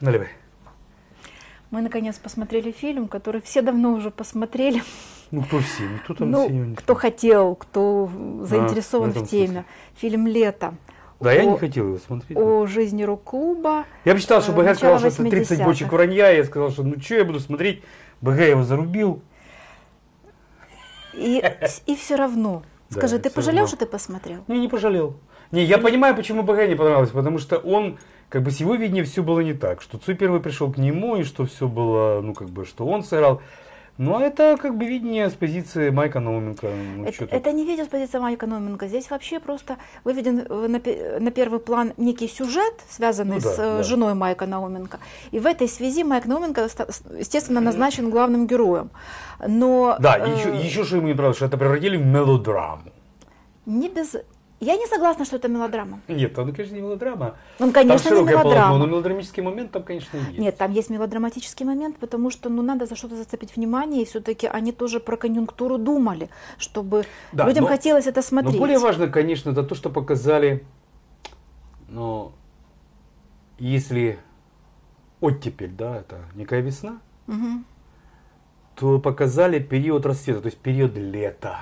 Наливай. Мы наконец посмотрели фильм, который все давно уже посмотрели. Ну, кто все? Никто там ну, все не кто хотел, кто заинтересован в этом в теме. Фильм «Лето». Да, я о- не хотел его смотреть. О жизни рок-клуба. Я почитал, что э, БГ сказал, что это 30 80-х. бочек вранья. Я сказал, что ну что я буду смотреть. БГ его зарубил. И, и все равно. Да, Скажи, и ты пожалел, равно. что ты посмотрел? Не, не пожалел. Не, я понимаю, почему БГ не понравилось, потому что он, как бы с его видения все было не так, что Цой первый пришел к нему, и что все было, ну, как бы, что он сыграл. Но это, как бы, видение с позиции Майка Науменко. Ну, это, это не видео с позиции Майка Экономенко. Здесь вообще просто выведен на, на первый план некий сюжет, связанный Ну да, с э, да. женой Майка Науменко. И в этой связи Майк Науменко, естественно, назначен главным героем. Но Да, э, еще, еще что ему не понравилось, что это превратили в мелодраму. не без... Я не согласна, что это мелодрама. Нет, там, конечно, не мелодрама. Ну, конечно, там не широкое полотно, мелодрама. но мелодрамический момент там, конечно, есть. Нет, там есть мелодраматический момент, потому что ну, надо за что-то зацепить внимание, и все-таки они тоже про конъюнктуру думали, чтобы Да, людям но- хотелось это Но смотреть. более важно, конечно, это то, что показали, ну, если оттепель, да, это некая весна, Мгм. то показали период расцвета, то есть период лета.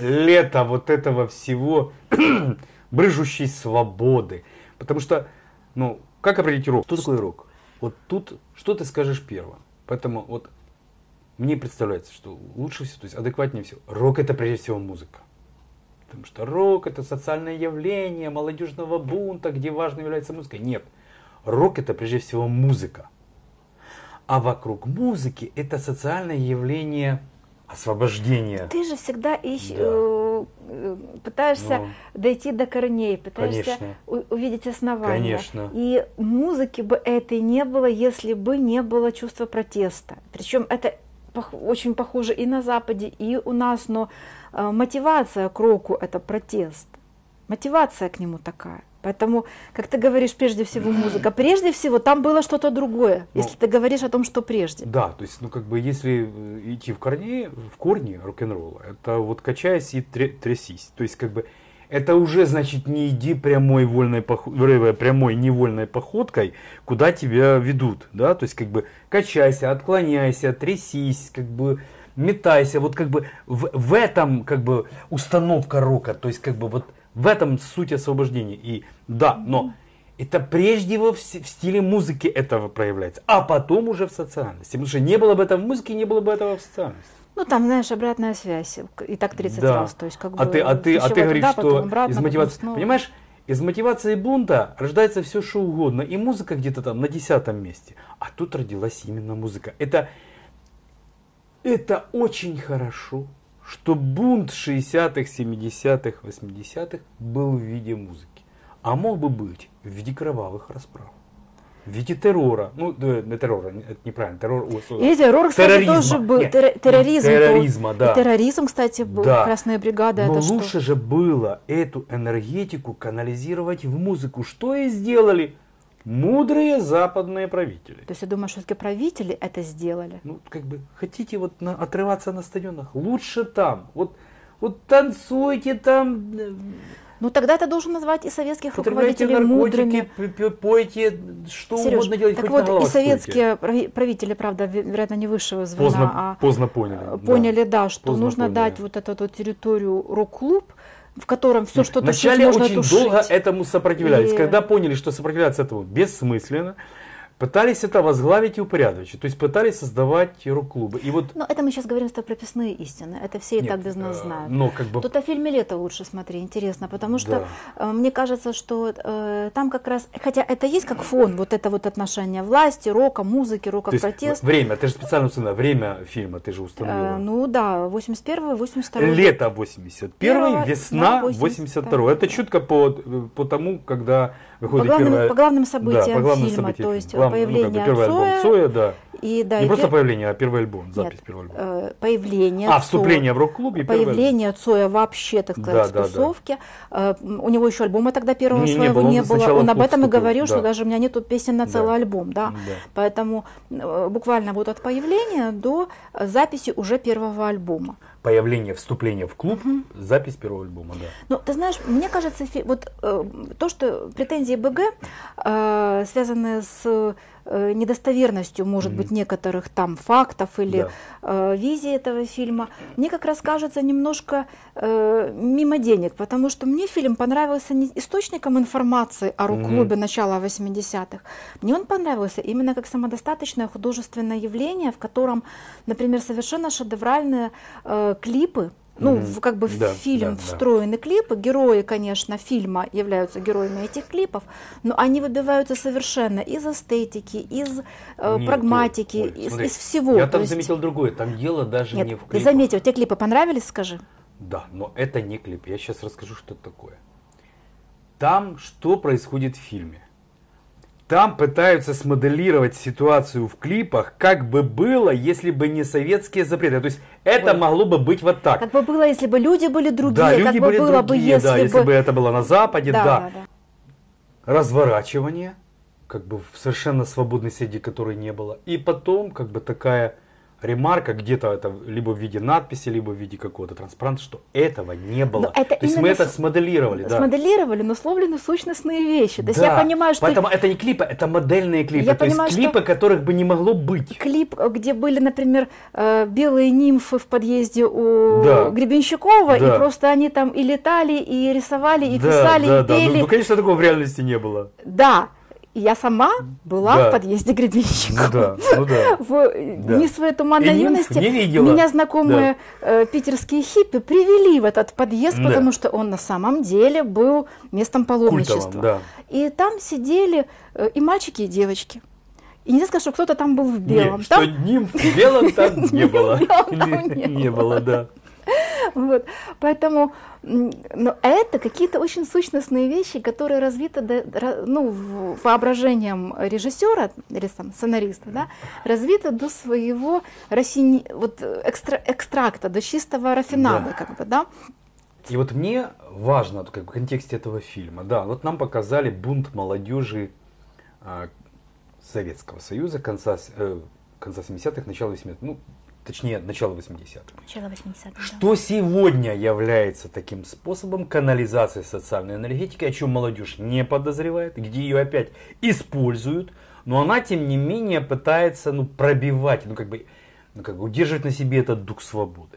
Лето вот этого всего, брыжущей свободы. Потому что, ну, как определить рок? Что такое рок? Вот тут, что ты скажешь первым? Поэтому вот мне представляется, что лучше всего, то есть адекватнее всего. Рок это прежде всего музыка. Потому что рок это социальное явление молодежного бунта, где важным является музыка. Нет. Рок это прежде всего музыка. А вокруг музыки это социальное явление освобождения. Ты же всегда ищ- Да. э, э, пытаешься Ну. дойти до корней, пытаешься Конечно. у- увидеть основания. Конечно. И музыки бы этой не было, если бы не было чувства протеста. Причем это пох- очень похоже и на Западе, и у нас, но э, мотивация к року – это протест. Мотивация к нему такая. Поэтому, как ты говоришь, прежде всего музыка. Прежде всего, там было что-то другое, Ну, если ты говоришь о том, что прежде. Да, то есть, ну, как бы, если э, идти в корни, в корни рок-н-ролла, это вот качайся и тря- трясись. То есть, как бы, это уже, значит, не иди прямой вольной походкой, прямой невольной походкой, куда тебя ведут, да, то есть, как бы, качайся, отклоняйся, трясись, как бы, метайся, вот, как бы, в, в этом, как бы, установка рока, то есть, как бы, вот, в этом суть освобождения. И, да, но это прежде во в, стиле музыки этого проявляется, а потом уже в социальности. Потому что не было бы этого в музыке, не было бы этого в социальности. Ну, там, знаешь, обратная связь. И так 30 Да. раз. То есть, как а бы ты, а ты, а ты говоришь, туда, что обратно, из мотивации, снова. понимаешь, из мотивации бунта рождается все что угодно, и музыка где-то там на десятом месте, а тут родилась именно музыка. Это, это очень хорошо, что бунт 60-х, 70-х, 80-х был в виде музыки, а мог бы быть в виде кровавых расправ. В виде террора. Ну, не террора, это неправильно. Террор. И террор, кстати, Терроризма. тоже был. Нет, Терро- терроризм. был. терроризма, да. И терроризм, кстати, был. Да. Красная бригада. Но это что? лучше же было эту энергетику канализировать в музыку. Что и сделали мудрые западные правители. То есть, я думаю, что все-таки правители это сделали. Ну, как бы, хотите вот на- отрываться на стадионах? Лучше там. Вот, вот танцуйте там, э, Ну, тогда ты должен назвать и советских руководителей мудрыми. пойте, что Сереж, угодно делайте, так хоть на вот, и стойте. советские прави- правители, правда, ве- вероятно, не высшего звена, Поздно, а поздно поняли. э, да. поняли, да, что Поздно нужно поняли. дать вот эту вот территорию рок-клуб, в котором все, что тушить, Вначале очень тушить. долго этому сопротивлялись. И- Когда поняли, что сопротивляться этому бессмысленно, пытались это возглавить и упорядочить. То есть пытались создавать рок-клубы. И вот Но это мы сейчас говорим тобой прописные истины. Это все и Нет, так без нас э, знают. Но как бы Тут о фильме «Лето» лучше смотри, интересно, потому что Да. э, мне кажется, что э, там как раз, хотя это есть как фон, вот это вот отношение власти, рока, музыки, рока, то есть протест. время, ты же специально установила, время фильма ты же установила. Э, ну да, 81 82 Лето 81 Первого, весна да, 82 Это чутко по, по тому, когда по выходит главным, первая... по главным да, событиям по главным фильма, событиям то есть фильма. Глав- ну, как бы появление первый альбом Цоя, Цоя, да. и да, Не и просто появление, а первый альбом, запись Нет, первого альбома. э, появление А, Цоя. вступление в рок-клуб и первый альбом. Появление Цоя вообще, так сказать, Да, в да, да. тусовке. Э, У него еще альбома тогда первого Не, не своего было, он не было. Он об в этом и вступил, говорил, что да. даже у меня нету песен на целый Да. альбом. Да? Да. Поэтому э, буквально вот от появления до записи уже первого альбома. Появление, вступление в клуб, запись первого альбома, да. Ну, ты знаешь, мне кажется, вот э, то, что претензии БГ, э, связанные с недостоверностью, может быть, некоторых там фактов или Да. э, визии этого фильма, мне как раз кажется немножко э, мимо денег, потому что мне фильм понравился не источником информации о рок-клубе начала 80-х, мне он понравился именно как самодостаточное художественное явление, в котором, например, совершенно шедевральные э, клипы, ну, в- как бы в Да, фильм да, да. встроены клипы, герои, конечно, фильма являются героями этих клипов, но они выбиваются совершенно из эстетики, из э, Нет, прагматики, Оль, из, смотри, из всего. Я там есть- заметил другое. Там дело даже Нет, не в ты клипах. заметил, тебе клипы понравились, скажи? Да, но это не клип. Я сейчас расскажу, что это такое. Там что происходит в фильме? Там пытаются смоделировать ситуацию в клипах, как бы было, если бы не советские запреты. То есть это Ой. могло бы быть вот так. Как бы было, если бы люди были другие, да, как люди бы были было другие, бы, если, да, если бы... бы это было на Западе, да. да, да, да. Разворачивание, как бы в совершенно свободной среде, которой не было. И потом, как бы такая ремарка, где-то это либо в виде надписи, либо в виде какого-то транспаранта, что этого не было. Но это То есть мы это смоделировали, да. Смоделировали, но словлены сущностные вещи. То есть я Да, понимаю, что Поэтому это не клипы, это модельные клипы. Я То есть понимаю, что- клипы, которых бы не могло быть. клип, где были, например, э, белые нимфы в подъезде у Да. Гребенщикова, Да. и просто они там и летали, и рисовали, и да, писали, да, и да. Ну, пели. Ну, конечно, такого в реальности не было. Да, и я сама была Да. в подъезде Гребенщикова. Ну да, ну да. В Да. не своей туманной И юности не видела. меня знакомые э, питерские хиппи привели в этот подъезд, Да. потому что он на самом деле был местом паломничества. Культовым, да. И там сидели э, и мальчики, и девочки. И нельзя сказать, что кто-то там был в белом. Не, Там- что нимф в белом там не было. не Не было, да. Вот. Поэтому но это какие-то очень сущностные вещи, которые развиты до- ну, воображением режиссера или там, сценариста, да, развиты до своего рассини... вот, экстра... экстракта, до чистого рафинада, Да. как бы, да. И вот мне важно, как в контексте этого фильма, да, вот нам показали бунт молодежи а, Советского Союза конца, э, конца 70-х, начала 80-х, ну, точнее, начала 80-х. Начало 80-х. Что сегодня является таким способом канализации социальной энергетики, о чем молодежь не подозревает, где ее опять используют, но она, тем не менее, пытается ну, пробивать, ну, как бы, ну, как бы удерживать на себе этот дух свободы.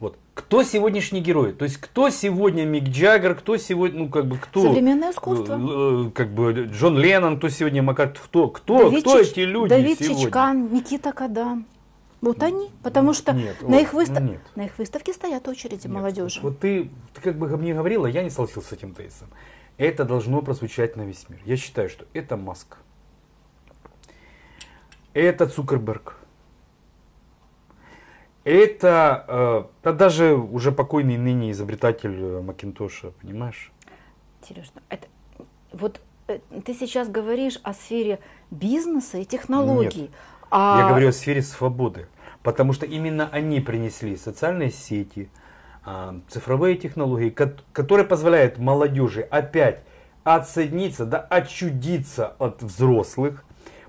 Вот. Кто сегодняшний герой? То есть, кто сегодня Мик Джаггер, кто сегодня, ну, как бы, кто... Современное искусство. э, э, Как бы Джон Леннон, кто сегодня Маккарт, кто, кто, Давид кто Чич- эти люди Давид сегодня? Чичкан, Никита Кадан. Вот они, потому что Нет, на, Оль, их ну выстав... нет. на их выставке стоят очереди Нет, молодежи. Вот, вот ты, ты как бы мне говорила, я не согласился с этим тезисом. Это должно прозвучать на весь мир. Я считаю, что это Маск. Это Цукерберг. Это э, да даже уже покойный ныне изобретатель э, Макинтоша, понимаешь? Интересно. Это, вот э, ты сейчас говоришь о сфере бизнеса и технологий. а Я говорю о сфере свободы. Потому что именно они принесли социальные сети, а, цифровые технологии, ко- которые позволяют молодежи опять отсоединиться, да, отчудиться от взрослых,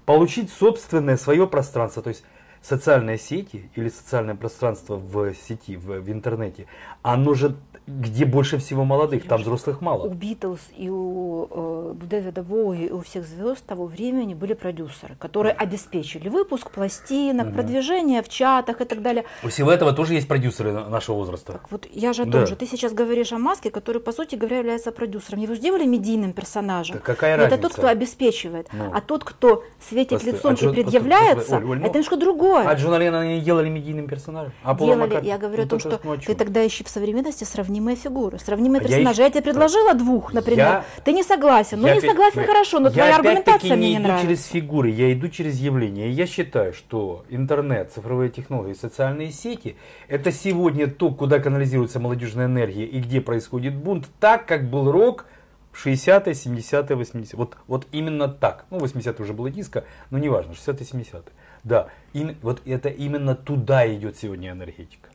получить собственное свое пространство. То есть социальные сети или социальное пространство в сети, в, в интернете, оно же где больше всего молодых, там взрослых у мало. Битлз и у э, Дэвида Боуи и у всех звезд того времени были продюсеры, которые обеспечили выпуск пластинок, продвижение в чатах и так далее. У всего этого тоже есть продюсеры на- нашего возраста. Так вот, я же о Да. том же. Ты сейчас говоришь о Маске, который, по сути говоря, является продюсером. Его сделали медийным персонажем. Да какая Но Это разница? тот, кто обеспечивает. Ну. А тот, кто светит Постой, лицом а и предъявляется, постой, Оль, Оль, ну, это немножко другое. А Джона Леннона не делали медийным персонажем? А Пола делали, Маккартни? я говорю о Ну, том, то что о ты тогда ищи в современности сравнимые фигуры, сравнимые А я персонажи. Я, ищу- тебе предложила двух, например. Я- Ты не согласен. Ну, Я не опять- согласен, я- хорошо, но я твоя аргументация мне не не иду нравится. через фигуры, я иду через явления. Я считаю, что интернет, цифровые технологии, социальные сети – это сегодня то, куда канализируется молодежная энергия и где происходит бунт, так, как был рок в 60-е, 70-е, 80-е. Вот, вот именно так. Ну, 80-е уже было диско, но неважно, 60-е, 70-е. Да, им- вот это именно туда идет сегодня энергетика.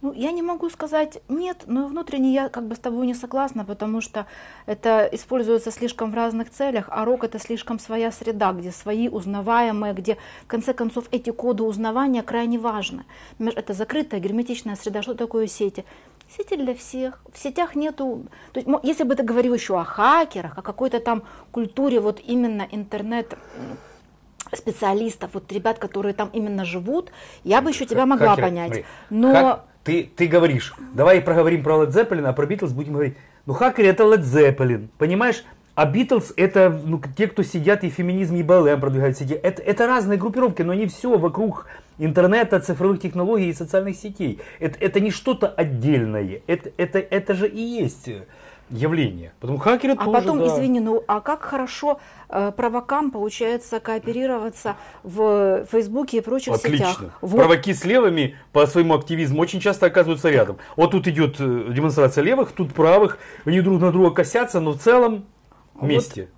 Ну, я не могу сказать нет, но внутренне я как бы с тобой не согласна, потому что это используется слишком в разных целях, а рок это слишком своя среда, где свои узнаваемые, где в конце концов эти коды узнавания крайне важны. Это закрытая герметичная среда. Что такое сети? Сети для всех. В сетях нету... То есть, если бы ты говорил еще о хакерах, о какой-то там культуре вот именно интернет специалистов, вот ребят, которые там именно живут, я бы еще тебя могла Хакеры, понять. смотри, Но хак- ты, ты говоришь, давай проговорим про Led Zeppelin, а про Битлз будем говорить. Ну, хакеры это Led Zeppelin, понимаешь? А Битлз это ну, те, кто сидят и феминизм, и БЛМ продвигают сети. Это, это разные группировки, но не все вокруг интернета, цифровых технологий и социальных сетей. Это, это не что-то отдельное. Это, это, это же и есть явление. Потому хакеры А тоже, потом, да. извини, ну а как хорошо э, провокам получается кооперироваться в Фейсбуке и прочих Отлично. сетях? Вот. Провоки с левыми по своему активизму очень часто оказываются рядом. Вот тут идет э, демонстрация левых, тут правых, они друг на друга косятся, но в целом вместе.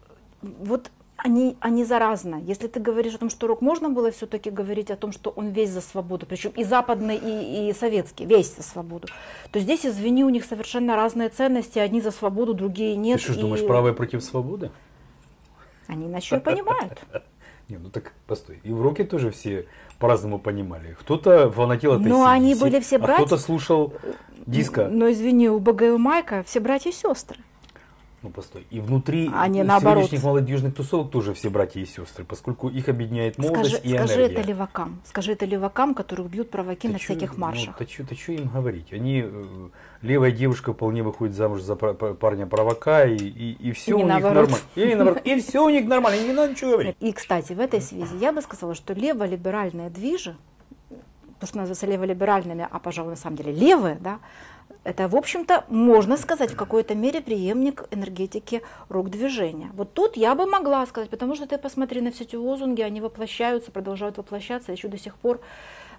вот они, они заразны. Если ты говоришь о том, что рок можно было все-таки говорить о том, что он весь за свободу, причем и западный, и, и советский, весь за свободу, то здесь, извини, у них совершенно разные ценности, одни за свободу, другие нет. Ты что ж и думаешь, правые против свободы? Они иначе понимают. Не, ну так постой. И в роке тоже все по-разному понимали. Кто-то фанател от Но AC/DC, они были все а братья. кто-то слушал диско. Но извини, у БГ и у Майка все братья и сестры. Ну постой. И внутри А не наоборот. сегодняшних молодежных тусовок тоже все братья и сестры, поскольку их объединяет молодость Скажи, и скажи энергия. это левакам. Скажи это левакам, которых бьют провоки на чё- всяких маршах. Ну, да что им говорить? Они, э, левая девушка вполне выходит замуж за пар- пар- парня провока, и, и, и все И у них нормально. И, наоборот. и все у них нормально, и не надо ничего говорить. И, кстати, в этой связи я бы сказала, что леволиберальные движи, то, что называется леволиберальными, а, пожалуй, на самом деле левые, да, это, в общем-то, можно сказать, в какой-то мере преемник энергетики рок-движения. Вот тут я бы могла сказать, потому что ты посмотри на все эти лозунги, они воплощаются, продолжают воплощаться еще до сих пор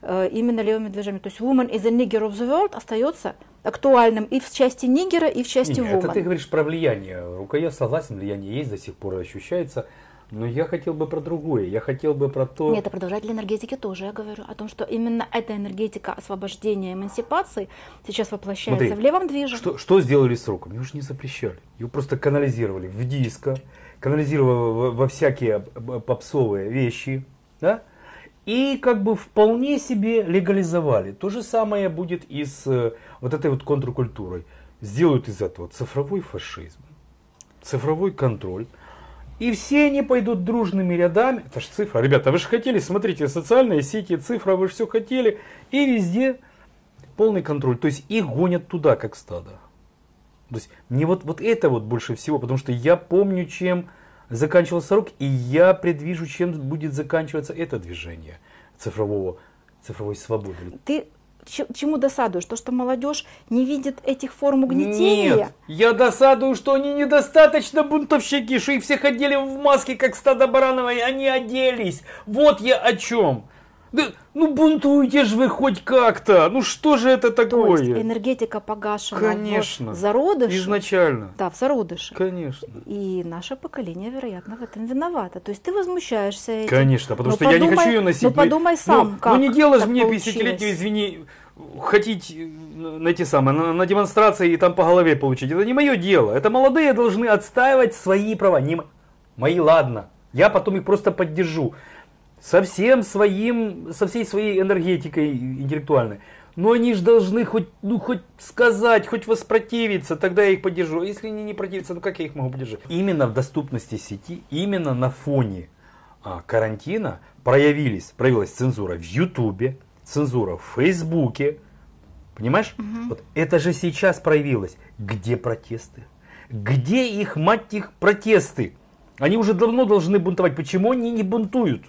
э, именно левыми движениями. То есть woman is the nigger of the world остается актуальным и в части нигера, и в части Не, это woman. ты говоришь про влияние. Рука я согласен, влияние есть, до сих пор ощущается. Но я хотел бы про другое. Я хотел бы про то... Нет, это продолжатель энергетики тоже, я говорю о том, что именно эта энергетика освобождения, эмансипации сейчас воплощается Смотри, в левом движе. Что, что сделали с роком? Его же не запрещали. Его просто канализировали в диско, канализировали во, во всякие попсовые вещи. Да? И как бы вполне себе легализовали. То же самое будет и с э, вот этой вот контркультурой. Сделают из этого цифровой фашизм, цифровой контроль. И все они пойдут дружными рядами. Это же цифра. Ребята, вы же хотели, смотрите, социальные сети, цифра, вы же все хотели. И везде полный контроль. То есть их гонят туда, как стадо. То есть мне вот, вот это вот больше всего, потому что я помню, чем заканчивался рок, и я предвижу, чем будет заканчиваться это движение цифрового, цифровой свободы. Ты чему досадуешь? То, что молодежь не видит этих форм угнетения? Нет, я досадую, что они недостаточно бунтовщики, что их все ходили в маске, как стадо баранов, и они оделись. Вот я о чем. Да, ну бунтуйте же вы хоть как-то. Ну что же это То есть такое? энергетика погашена Конечно. в зародыше. Изначально. Да, в зародыше. Конечно. И наше поколение, вероятно, в этом виновато. То есть ты возмущаешься этим. Конечно, потому Ну, что я не подумай- хочу ее носить. ну, подумай сам, ну, как Ну не дело же мне получилось. 50-летнюю, извини, хотеть на эти самые, на, на демонстрации и там по голове получить. Это не мое дело. Это молодые должны отстаивать свои права. Не мои, ладно. Я потом их просто поддержу. Со всем своим, со всей своей энергетикой интеллектуальной. Но они же должны хоть, ну, хоть сказать, хоть воспротивиться, тогда я их поддержу. А Если они не противятся, ну как я их могу поддержать? Именно в доступности сети, именно на фоне а, карантина проявились, проявилась цензура в Ютубе, цензура в Фейсбуке. Понимаешь? Вот это же сейчас проявилось. Где протесты? Где их, мать их, протесты? Они уже давно должны бунтовать. Почему они не бунтуют?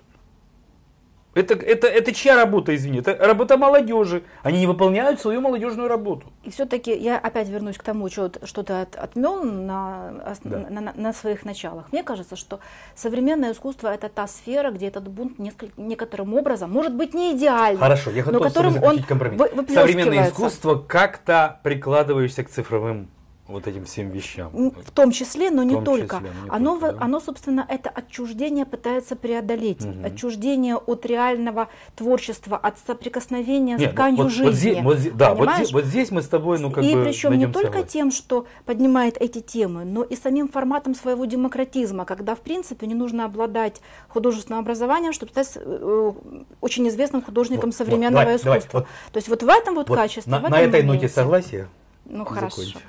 Это, это, это чья работа, извини? Это работа молодежи. Они не выполняют свою молодежную работу. И все-таки я опять вернусь к тому, что, что ты от, отмел на, Да. на, на- на своих началах. Мне кажется, что современное искусство это та сфера, где этот бунт несколько, некоторым образом, может быть, не идеальный, Хорошо, я но готов тобой которым он заключить компромисс. Современное искусство как-то прикладываешься к цифровым вот этим всем вещам. В том числе, но не только. числе, не оно, только, да. оно, собственно, это отчуждение пытается преодолеть. Мгм. Отчуждение от реального творчества, от соприкосновения Нет, с тканью вот, жизни. вот здесь, вот здесь- да, вот здесь, вот здесь мы с тобой, ну как и бы причем не только согласие. тем, что поднимает эти темы, но и самим форматом своего демократизма, когда, в принципе, не нужно обладать художественным образованием, чтобы стать э, очень известным художником Вот, вот, современного давай, давай, искусства. вот. То есть вот в этом вот, Вот качестве. на, на этой ноте моменте. согласия Ну хорошо. закончим.